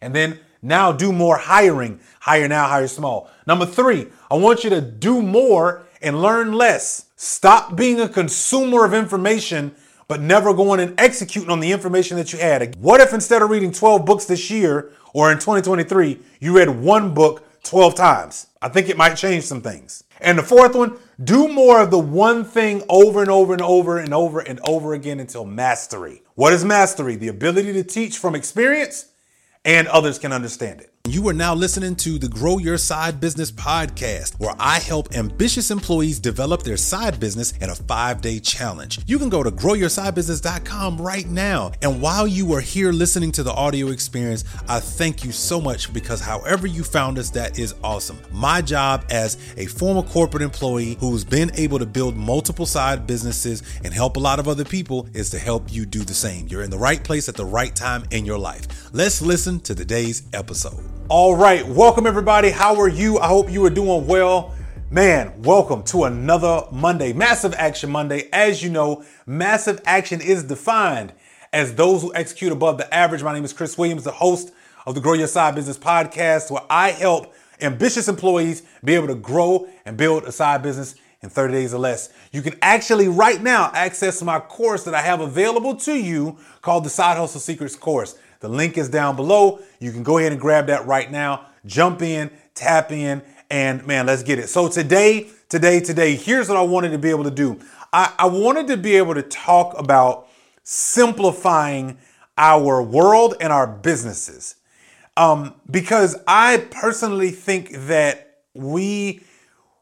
and then now do more hiring. Hire now, hire small. Number three, I want you to do more and learn less. Stop being a consumer of information, but never going and executing on the information that you had. What if instead of reading 12 books this year or in 2023, you read one book 12 times? I think it might change some things. And the fourth one, do more of the one thing over and over and over and over and over again until mastery. What is mastery? The ability to teach from experience and others can understand it. You are now listening to the Grow Your Side Business podcast, where I help ambitious employees develop their side business in a five day challenge. You can go to growyoursidebusiness.com right now. And while you are here listening to the audio experience, I thank you so much because however you found us, that is awesome. My job as a former corporate employee who's been able to build multiple side businesses and help a lot of other people is to help you do the same. You're in the right place at the right time in your life. Let's listen to today's episode. All right, welcome everybody. How are you? I hope you are doing well. Man, welcome to another Monday, Massive Action Monday. As you know, massive action is defined as those who execute above the average. My name is Chris Williams, the host of the Grow Your Side Business podcast, where I help ambitious employees be able to grow and build a side business in 30 days or less. You can actually right now access my course that I have available to you called the Side Hustle Secrets course. The link is down below. You can go ahead and grab that right now. Jump in, tap in, and man, let's get it. So today, today, today, here's what I wanted to be able to do. I, I wanted to be able to talk about simplifying our world and our businesses. Um, because I personally think that we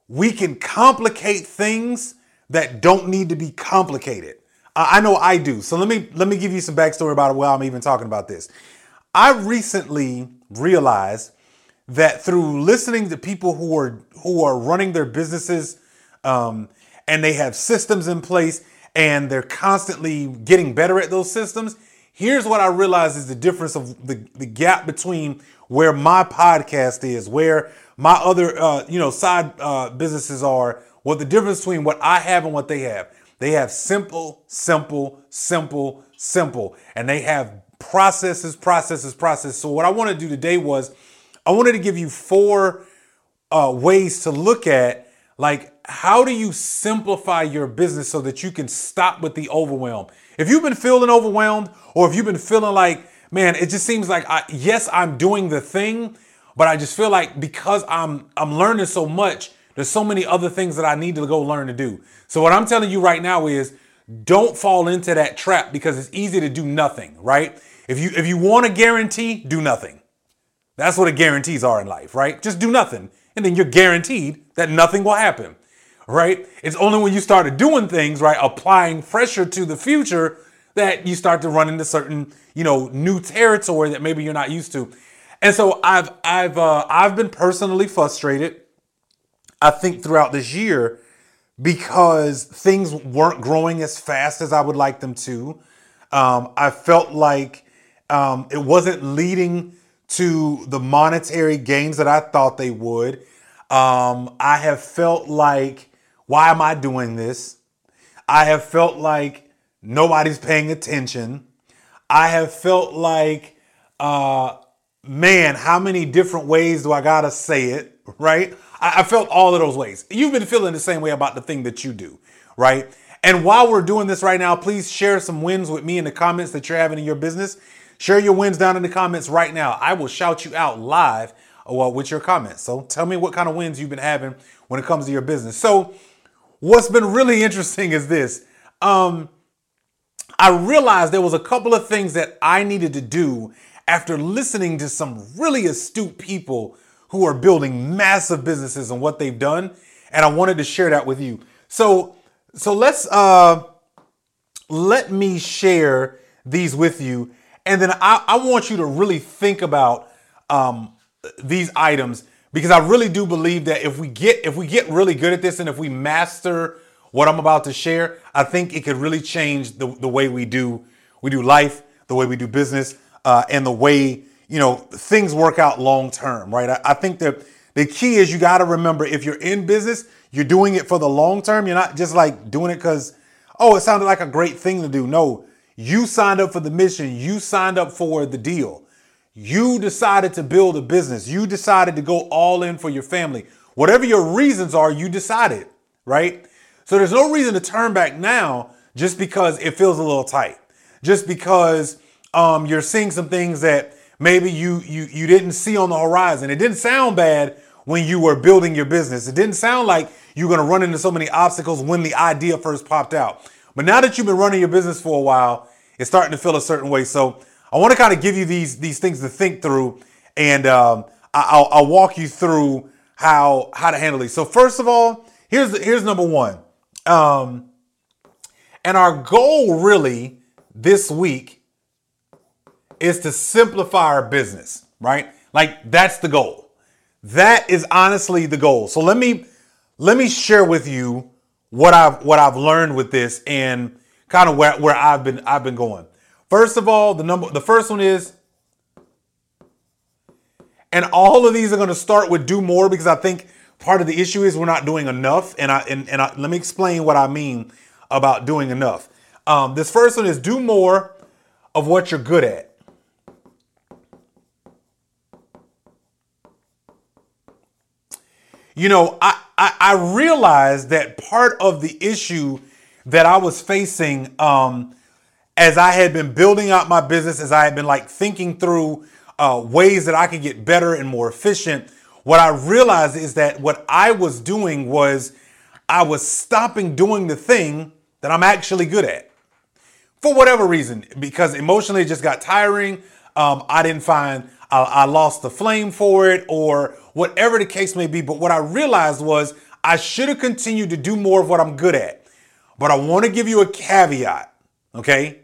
we can complicate things that don't need to be complicated. I know I do. So let me let me give you some backstory about why I'm even talking about this. I recently realized that through listening to people who are who are running their businesses um, and they have systems in place and they're constantly getting better at those systems. Here's what I realize is the difference of the, the gap between where my podcast is, where my other uh, you know side uh, businesses are, what the difference between what I have and what they have. They have simple, simple, simple, simple, and they have processes, processes, processes. So what I want to do today was I wanted to give you four uh, ways to look at like how do you simplify your business so that you can stop with the overwhelm. If you've been feeling overwhelmed, or if you've been feeling like, man, it just seems like I, yes, I'm doing the thing, but I just feel like because I'm I'm learning so much, there's so many other things that I need to go learn to do. So what I'm telling you right now is don't fall into that trap because it's easy to do nothing, right? If you if you want a guarantee, do nothing. That's what the guarantees are in life, right? Just do nothing and then you're guaranteed that nothing will happen. Right? It's only when you started doing things, right, applying pressure to the future that you start to run into certain, you know, new territory that maybe you're not used to. And so I've I've uh, I've been personally frustrated I think throughout this year because things weren't growing as fast as I would like them to. Um, I felt like um, it wasn't leading to the monetary gains that I thought they would. Um, I have felt like, why am I doing this? I have felt like nobody's paying attention. I have felt like, uh, man, how many different ways do I gotta say it, right? I, I felt all of those ways. You've been feeling the same way about the thing that you do, right? And while we're doing this right now, please share some wins with me in the comments that you're having in your business. Share your wins down in the comments right now. I will shout you out live uh, with your comments. So tell me what kind of wins you've been having when it comes to your business. So what's been really interesting is this. Um, I realized there was a couple of things that I needed to do after listening to some really astute people who are building massive businesses and what they've done. And I wanted to share that with you. So so let's uh, let me share these with you, and then I, I want you to really think about um, these items because I really do believe that if we get if we get really good at this and if we master what I'm about to share, I think it could really change the, the way we do we do life, the way we do business, uh, and the way you know things work out long term. Right? I, I think that the key is you got to remember if you're in business, you're doing it for the long term. You're not just like doing it because, oh, it sounded like a great thing to do. No, you signed up for the mission. You signed up for the deal. You decided to build a business. You decided to go all in for your family. Whatever your reasons are, you decided, right? So there's no reason to turn back now just because it feels a little tight. Just because um, you're seeing some things that maybe you you you didn't see on the horizon. It didn't sound bad when you were building your business. It didn't sound like you're going to run into so many obstacles when the idea first popped out. But now that you've been running your business for a while, it's starting to feel a certain way. So I want to kind of give you these these things to think through, and um, I'll, I'll walk you through how how to handle these. So first of all, here's here's number one, um, and our goal really this week is to simplify our business, right? Like that's the goal. That is honestly the goal. So let me let me share with you what I've what I've learned with this and kind of where, where I've been I've been going. First of all, the number the first one is and all of these are going to start with do more because I think part of the issue is we're not doing enough and I and, and I, let me explain what I mean about doing enough. Um, this first one is do more of what you're good at. You know, I, I, I realized that part of the issue that I was facing um, as I had been building out my business, as I had been like thinking through uh, ways that I could get better and more efficient, what I realized is that what I was doing was I was stopping doing the thing that I'm actually good at for whatever reason, because emotionally it just got tiring. Um, I didn't find I, I lost the flame for it or whatever the case may be. But what I realized was I should have continued to do more of what I'm good at. But I want to give you a caveat, okay?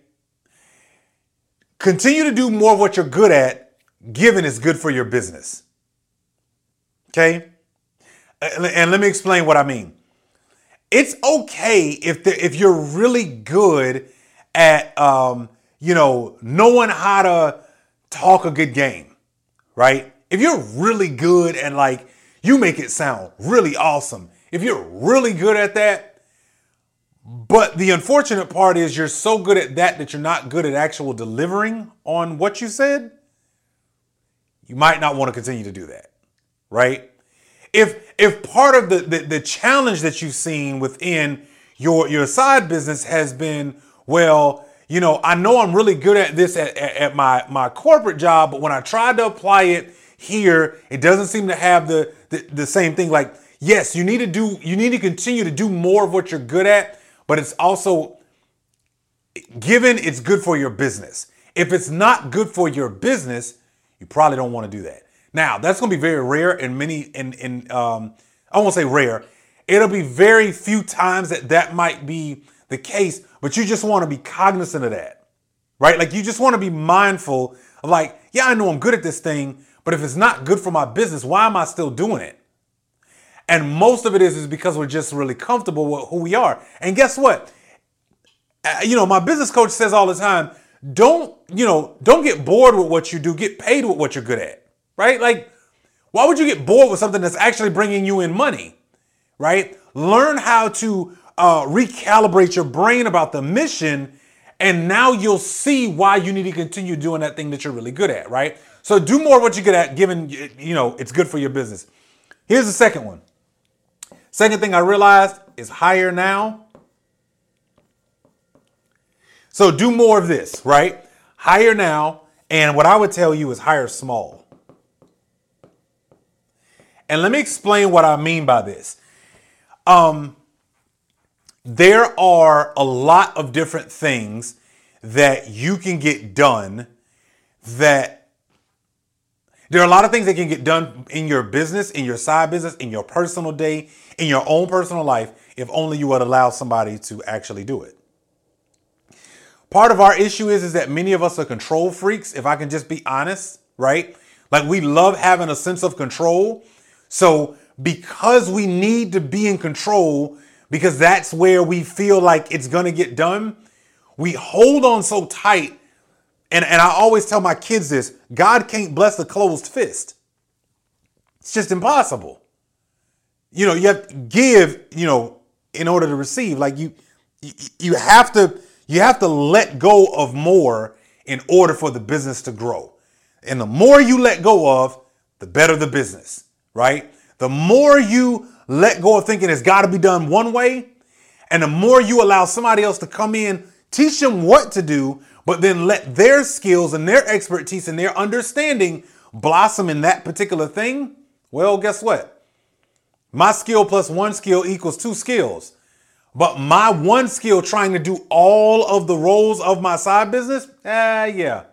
Continue to do more of what you're good at, given it's good for your business. Okay? And let me explain what I mean. It's okay if the, if you're really good at um, you know knowing how to talk a good game, right? If you're really good and like you make it sound really awesome, if you're really good at that, but the unfortunate part is you're so good at that that you're not good at actual delivering on what you said, you might not want to continue to do that, right? If if part of the, the, the challenge that you've seen within your your side business has been, well, you know, I know I'm really good at this at, at, at my, my corporate job, but when I tried to apply it here, it doesn't seem to have the, the, the same thing. Like, yes, you need to do, you need to continue to do more of what you're good at, but it's also given it's good for your business. If it's not good for your business, you probably don't want to do that. Now, that's going to be very rare and many, in, in um, I won't say rare. It'll be very few times that that might be the case, but you just want to be cognizant of that, right? Like you just want to be mindful of like, yeah, I know I'm good at this thing, but if it's not good for my business, why am I still doing it? And most of it is is because we're just really comfortable with who we are. And guess what? Uh, you know, my business coach says all the time, don't, you know, don't get bored with what you do, get paid with what you're good at. Right? Like why would you get bored with something that's actually bringing you in money? Right? Learn how to uh, recalibrate your brain about the mission, and now you'll see why you need to continue doing that thing that you're really good at, right? So do more what you're good at, given you know it's good for your business. Here's the second one. Second thing I realized is hire now, So do more of this, right? Hire now, and what I would tell you is hire small. And let me explain what I mean by this. Um, there are a lot of different things that you can get done that there are a lot of things that can get done in your business, in your side business, in your personal day, in your own personal life, if only you would allow somebody to actually do it. Part of our issue is, is that many of us are control freaks, if I can just be honest, right? Like we love having a sense of control. So because we need to be in control, because that's where we feel like it's to get done, we hold on so tight. And, and I always tell my kids this God can't bless a closed fist. It's just impossible. You know, you have to give, you know, in order to receive. Like you, you have to, you have to let go of more in order for the business to grow. And the more you let go of, the better the business, right? The more you let go of thinking it's got to be done one way, and the more you allow somebody else to come in, teach them what to do, but then let their skills and their expertise and their understanding blossom in that particular thing, well, guess what? My skill plus one skill equals two skills. But my one skill trying to do all of the roles of my side business, eh, yeah,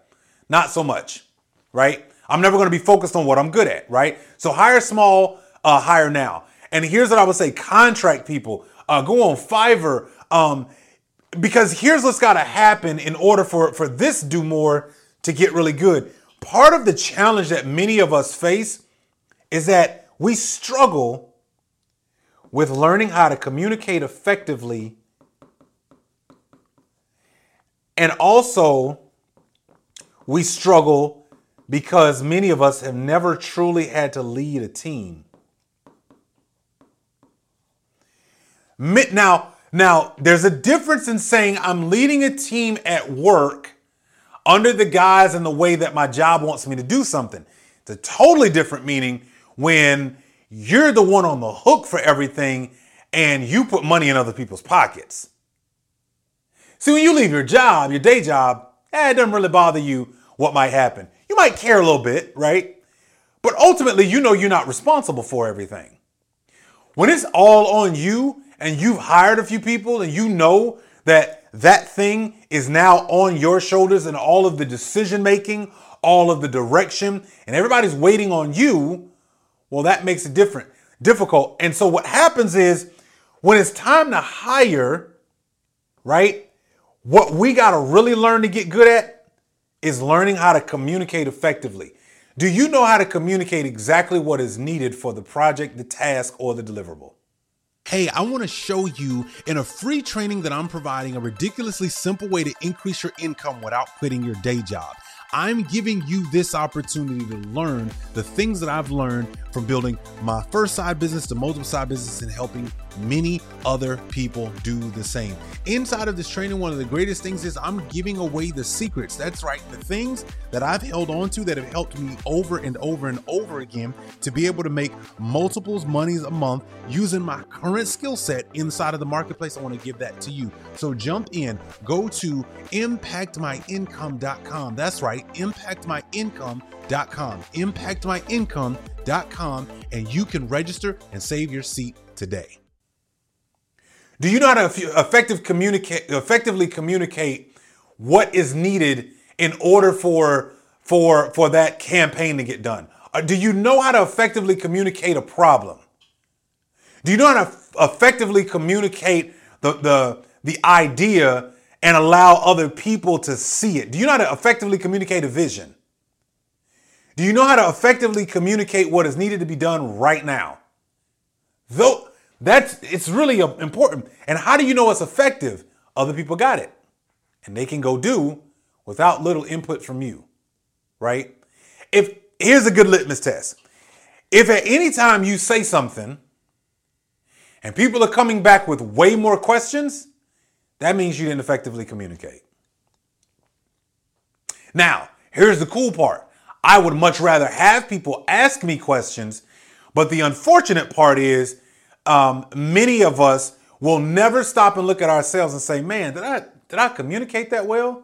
not so much, right? I'm never to be focused on what I'm good at, right? So hire small, uh, hire now. And here's what I would say: contract people, uh, go on Fiverr, um, because here's what's got to happen in order for for this do more to get really good. Part of the challenge that many of us face is that we struggle with learning how to communicate effectively and also we struggle because many of us have never truly had to lead a team. Now, now there's a difference in saying I'm leading a team at work under the guise and the way that my job wants me to do something. It's a totally different meaning when you're the one on the hook for everything and you put money in other people's pockets. See, when you leave your job, your day job, eh, it doesn't really bother you what might happen. You might care a little bit, right? But ultimately, you know you're not responsible for everything. When it's all on you and you've hired a few people and you know that that thing is now on your shoulders and all of the decision making, all of the direction, and everybody's waiting on you, well, that makes it different, difficult. And so what happens is when it's time to hire, right? What we got to really learn to get good at is learning how to communicate effectively. Do you know how to communicate exactly what is needed for the project, the task, or the deliverable? Hey, I want to show you in a free training that I'm providing a ridiculously simple way to increase your income without quitting your day job. I'm giving you this opportunity to learn the things that I've learned from building my first side business to multiple side business and helping many other people do the same. Inside of this training, one of the greatest things is I'm giving away the secrets. That's right, the things that I've held on to that have helped me over and over and over again to be able to make multiples monies a month using my current skill set inside of the marketplace. I want to give that to you. So jump in, go to impactmyincome.com. That's right, impactmyincome.com. Impactmyincome.com, and you can register and save your seat today. Do you know how to effective communicate, effectively communicate what is needed in order for, for, for that campaign to get done? Uh, do you know how to effectively communicate a problem? Do you know how to effectively communicate the, the, the idea and allow other people to see it? Do you know how to effectively communicate a vision? Do you know how to effectively communicate what is needed to be done right now? Though that's it's really um, important. And how do you know it's effective? Other people got it. And they can go do without little input from you. Right? If here's a good litmus test. If at any time you say something and people are coming back with way more questions, that means you didn't effectively communicate. Now, here's the cool part. I would much rather have people ask me questions, but the unfortunate part is um, many of us will never stop and look at ourselves and say, man, did I did I communicate that well?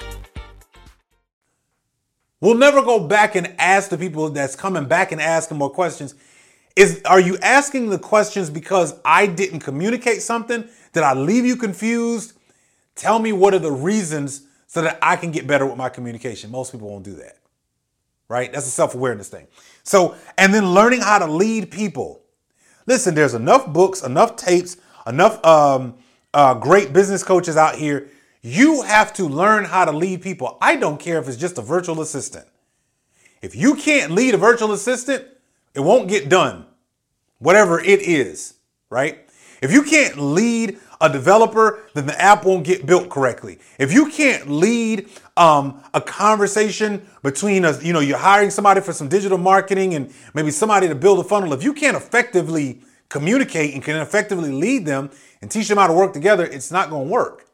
We'll never go back and ask the people that's coming back and asking more questions. Is are you asking the questions because I didn't communicate something? Did I leave you confused? Tell me what are the reasons so that I can get better with my communication. Most people won't do that. Right? That's a self-awareness thing. So, and then learning how to lead people. Listen, there's enough books, enough tapes, enough um, uh, great business coaches out here you have to learn how to lead people. I don't care if it's just a virtual assistant. If you can't lead a virtual assistant, it won't get done, whatever it is, right? If you can't lead a developer, then the app won't get built correctly. If you can't lead um, a conversation between us, you know, you're hiring somebody for some digital marketing and maybe somebody to build a funnel. If you can't effectively communicate and can effectively lead them and teach them how to work together, it's not going to work.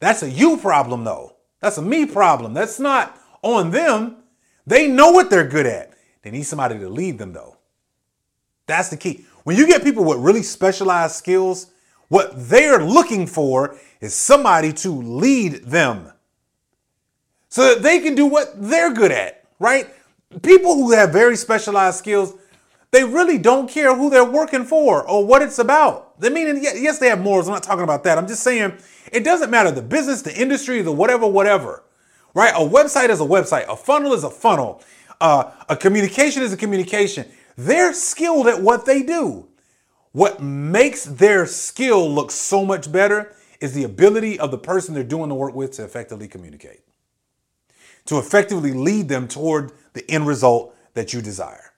That's a you problem, though. That's a me problem. That's not on them. They know what they're good at. They need somebody to lead them, though. That's the key. When you get people with really specialized skills, what they're looking for is somebody to lead them so that they can do what they're good at, right? People who have very specialized skills, they really don't care who they're working for or what it's about. I mean, yes, they have morals. I'm not talking about that. I'm just saying it doesn't matter the business, the industry, the whatever, whatever, right? A website is a website, a funnel is a funnel, uh, a communication is a communication. They're skilled at what they do. What makes their skill look so much better is the ability of the person they're doing the work with to effectively communicate, to effectively lead them toward the end result that you desire.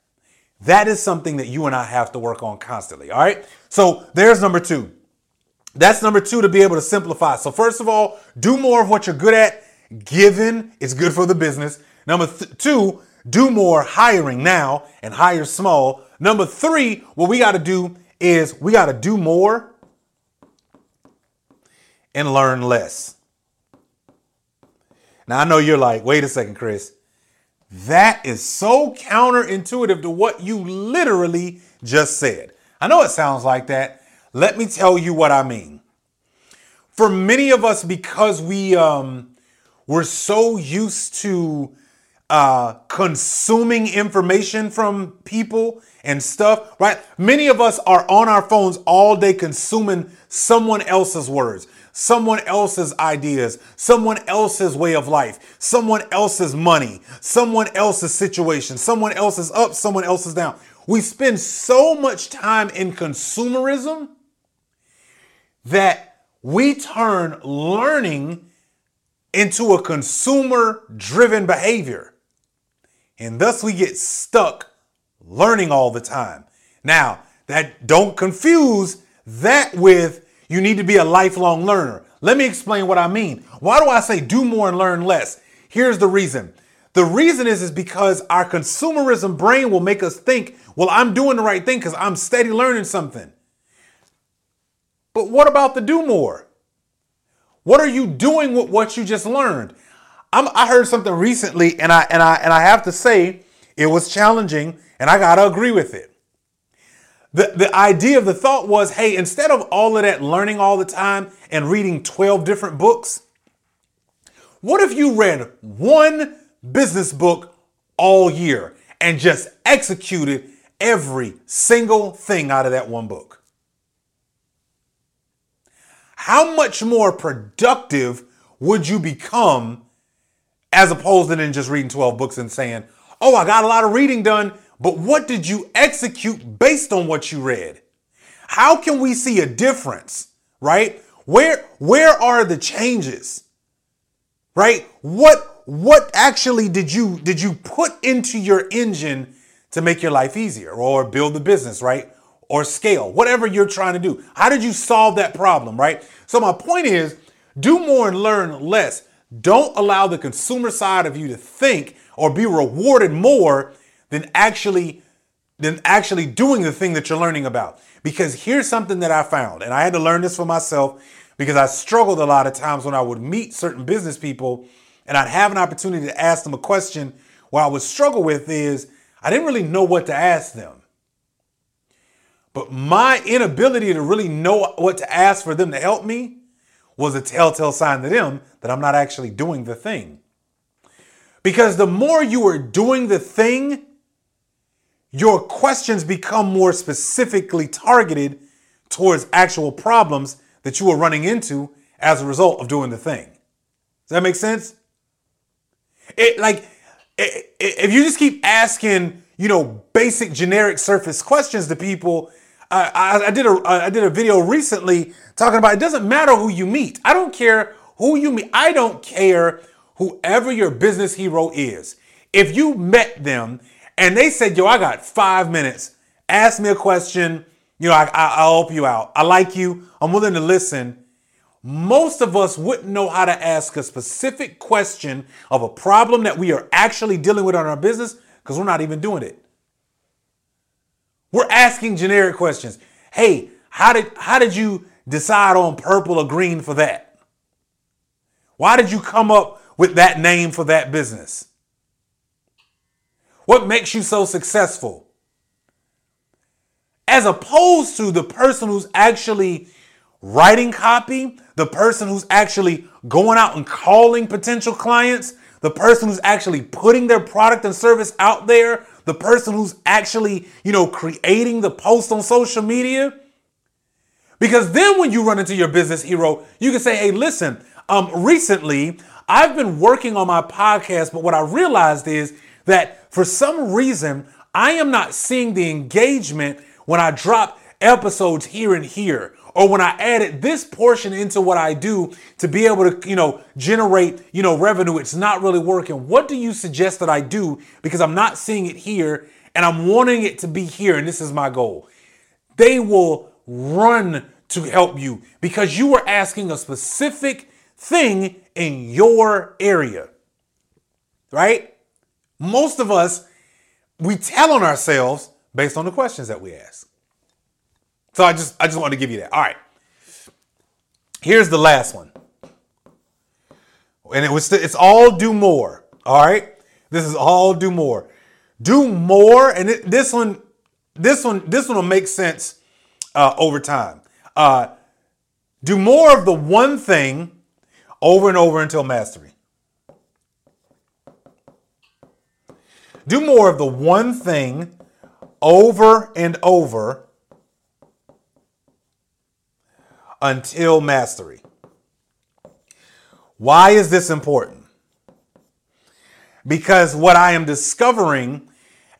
That is something that you and I have to work on constantly. All right. So there's number two. That's number two to be able to simplify. So, first of all, do more of what you're good at. Given is good for the business. Number th- two, do more hiring now and hire small. Number three, what we got to do is we got to do more and learn less. Now, I know you're like, wait a second, Chris. That is so counterintuitive to what you literally just said. I know it sounds like that, let me tell you what I mean. For many of us, because we um, we're so used to uh, consuming information from people and stuff, right? Many of us are on our phones all day consuming someone else's words, someone else's ideas, someone else's way of life, someone else's money, someone else's situation, someone else's up, someone else's down. We spend so much time in consumerism that we turn learning into a consumer driven behavior. And thus we get stuck learning all the time. Now, that don't confuse that with you need to be a lifelong learner. Let me explain what I mean. Why do I say do more and learn less? Here's the reason. The reason is is because our consumerism brain will make us think, well, I'm doing the right thing because I'm steady learning something. But what about the do more? What are you doing with what you just learned? I'm, i heard something recently, and I and I and I have to say it was challenging, and I gotta agree with it. The, the idea of the thought was, hey, instead of all of that learning all the time and reading 12 different books, what if you read one business book all year and just executed every single thing out of that one book? how much more productive would you become as opposed to then just reading 12 books and saying, oh, I got a lot of reading done, but what did you execute based on what you read? How can we see a difference, right? Where where are the changes? Right? What what actually did you did you put into your engine to make your life easier or build the business, right? Or scale, whatever you're trying to do. How did you solve that problem, right? So my point is, do more and learn less. Don't allow the consumer side of you to think or be rewarded more than actually than actually doing the thing that you're learning about. Because here's something that I found, and I had to learn this for myself because I struggled a lot of times when I would meet certain business people and I'd have an opportunity to ask them a question. What I would struggle with is I didn't really know what to ask them. But my inability to really know what to ask for them to help me was a telltale sign to them that I'm not actually doing the thing. Because the more you are doing the thing, your questions become more specifically targeted towards actual problems that you are running into as a result of doing the thing. Does that make sense? It like if you just keep asking, you know, basic generic surface questions to people. Uh, I, I did a I did a video recently talking about it doesn't matter who you meet. I don't care who you meet. I don't care whoever your business hero is. If you met them and they said, "Yo, I got five minutes. Ask me a question. You know, I, I, will help you out. I like you. I'm willing to listen." Most of us wouldn't know how to ask a specific question of a problem that we are actually dealing with on our business because we're not even doing it. We're asking generic questions. Hey, how did how did you decide on purple or green for that? Why did you come up with that name for that business? What makes you so successful? As opposed to the person who's actually writing copy, the person who's actually going out and calling potential clients, the person who's actually putting their product and service out there, the person who's actually, you know, creating the post on social media. Because then when you run into your business hero, you can say, hey, listen, um, recently I've been working on my podcast, but what I realized is that for some reason, I am not seeing the engagement when I drop episodes here and here or when I added this portion into what I do to be able to, you know, generate, you know, revenue, it's not really working. What do you suggest that I do? Because I'm not seeing it here and I'm wanting it to be here. And this is my goal. They will run to help you because you were asking a specific thing in your area, right? Most of us, we tell on ourselves based on the questions that we ask. So I just I just wanted to give you that. All right. Here's the last one. And it was it's all do more. All right? This is all do more. Do more and it, this one this one this one will make sense uh, over time. Uh, do more of the one thing over and over until mastery. Do more of the one thing over and over until mastery. Why is this important? Because what I am discovering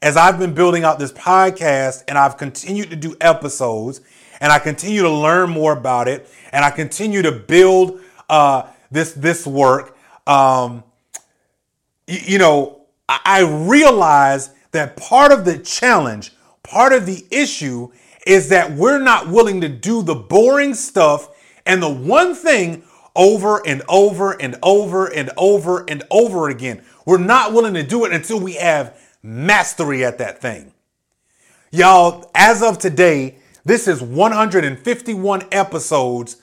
as I've been building out this podcast and I've continued to do episodes and I continue to learn more about it and I continue to build uh, this this work, um, you, you know, I, I realize that part of the challenge, part of the issue is that we're not willing to do the boring stuff and the one thing over and over and over and over and over again. We're not willing to do it until we have mastery at that thing. Y'all, as of today, this is 151 episodes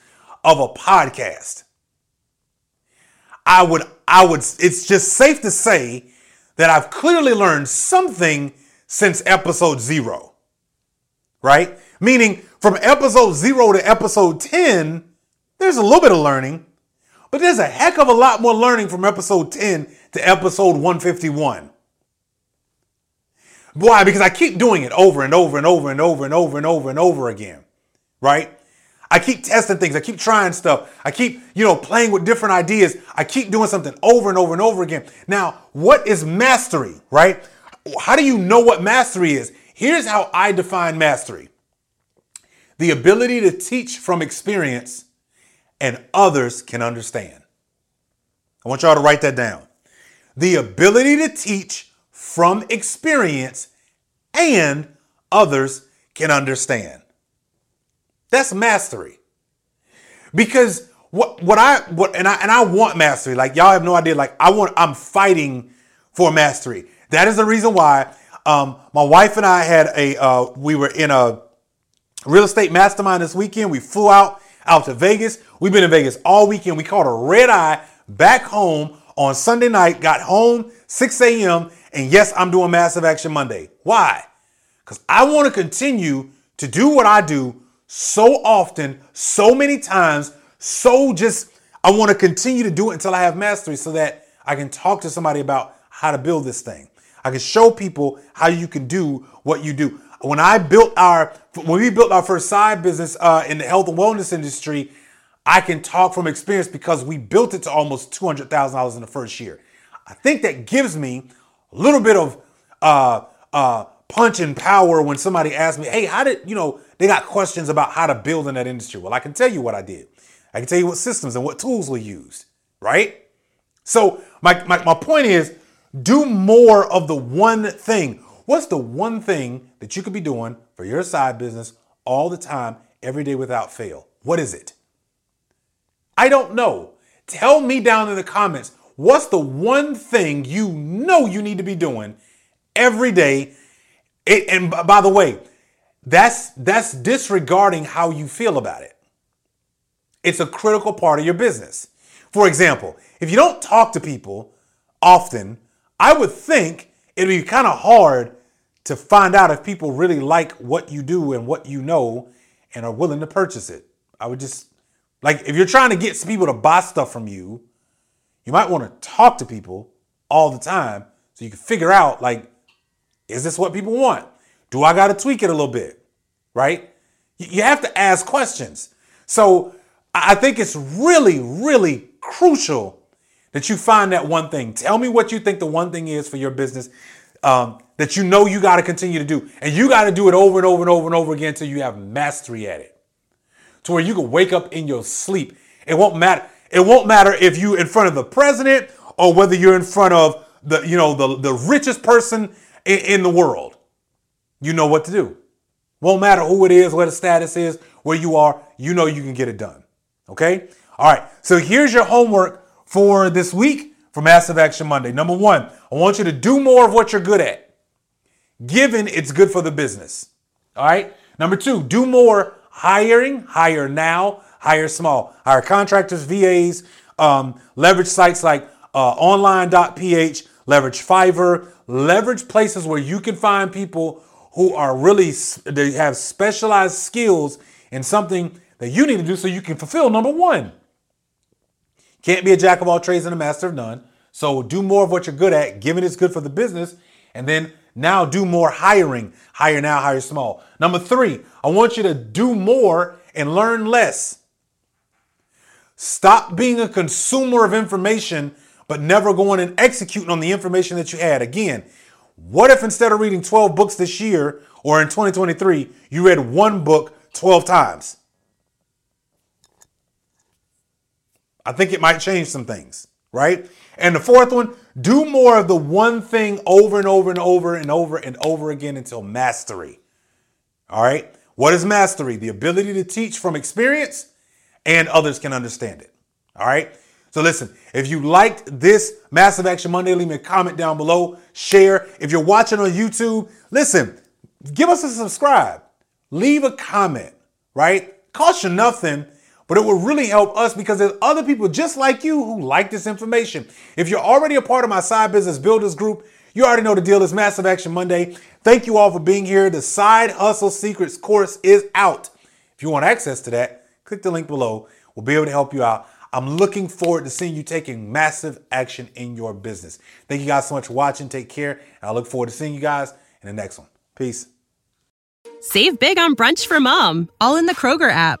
of a podcast. I would, I would, it's just safe to say that I've clearly learned something since episode zero right? Meaning from episode zero to episode 10, there's a little bit of learning, but there's a heck of a lot more learning from episode 10 to episode 151. Why? Because I keep doing it over and over and over and over and over and over and over again, right? I keep testing things. I keep trying stuff. I keep, you know, playing with different ideas. I keep doing something over and over and over again. Now, what is mastery, right? How do you know what mastery is? Here's how I define mastery the ability to teach from experience and others can understand. I want y'all to write that down. The ability to teach from experience and others can understand. That's mastery. Because what what I what and I and I want mastery. Like y'all have no idea. Like I want I'm fighting for mastery. That is the reason why um, my wife and I had a uh, we were in a real estate mastermind this weekend. We flew out out to Vegas. We've been in Vegas all weekend. We caught a red eye back home on Sunday night. Got home 6 a.m. And yes, I'm doing Massive Action Monday. Why? Because I want to continue to do what I do so often, so many times, so just I want to continue to do it until I have mastery so that I can talk to somebody about how to build this thing. I can show people how you can do what you do. When I built our when we built our first side business uh, in the health and wellness industry, I can talk from experience because we built it to almost two hundred thousand dollars in the first year. I think that gives me a little bit of uh, uh, punch and power when somebody asks me, "Hey, how did you know?" They got questions about how to build in that industry. Well, I can tell you what I did. I can tell you what systems and what tools we used, right? So my, my, my point is do more of the one thing. What's the one thing that you could be doing for your side business all the time, every day without fail? What is it? I don't know. Tell me down in the comments what's the one thing you know you need to be doing every day. It, and by the way, that's that's disregarding how you feel about it. It's a critical part of your business. For example, if you don't talk to people often, I would think it'd be kind of hard to find out if people really like what you do and what you know and are willing to purchase it. I would just like if you're trying to get people to buy stuff from you, you might want to talk to people all the time so you can figure out like is this what people want? Do I got to tweak it a little bit? right? You have to ask questions. So I think it's really, really crucial that you find that one thing. Tell me what you think the one thing is for your business um, that you know you got to continue to do. And you got to do it over and over and over and over again until you have mastery at it. To where you can wake up in your sleep. It won't matter. It won't matter if you're in front of the president or whether you're in front of the, you know, the, the richest person in, in the world. You know what to do. Won't matter who it is, what the status is, where you are, you know you can get it done. Okay? All right. So here's your homework for this week for Massive Action Monday. Number one, I want you to do more of what you're good at, given it's good for the business. All right. Number two, do more hiring, hire now, hire small, hire contractors, VAs, um, leverage sites like uh, online.ph, leverage Fiverr, leverage places where you can find people who are really they have specialized skills in something that you need to do so you can fulfill number one. Can't be a jack of all trades and a master of none. So do more of what you're good at, given it's good for the business, and then now do more hiring. Hire now, hire small. Number three, I want you to do more and learn less. Stop being a consumer of information, but never going and executing on the information that you had. Again, what if instead of reading 12 books this year or in 2023, you read one book 12 times? I think it might change some things, right? And the fourth one, do more of the one thing over and over and over and over and over again until mastery. All right? What is mastery? The ability to teach from experience and others can understand it. All right? So listen, if you liked this Massive Action Monday, leave me a comment down below, share. If you're watching on YouTube, listen, give us a subscribe, leave a comment, right? Cost you nothing, but it will really help us because there's other people just like you who like this information. If you're already a part of my side business builders group, you already know the deal is Massive Action Monday. Thank you all for being here. The Side Hustle Secrets course is out. If you want access to that, click the link below. We'll be able to help you out. I'm looking forward to seeing you taking massive action in your business. Thank you guys so much for watching. Take care. And I look forward to seeing you guys in the next one. Peace. Save big on brunch for mom, all in the Kroger app.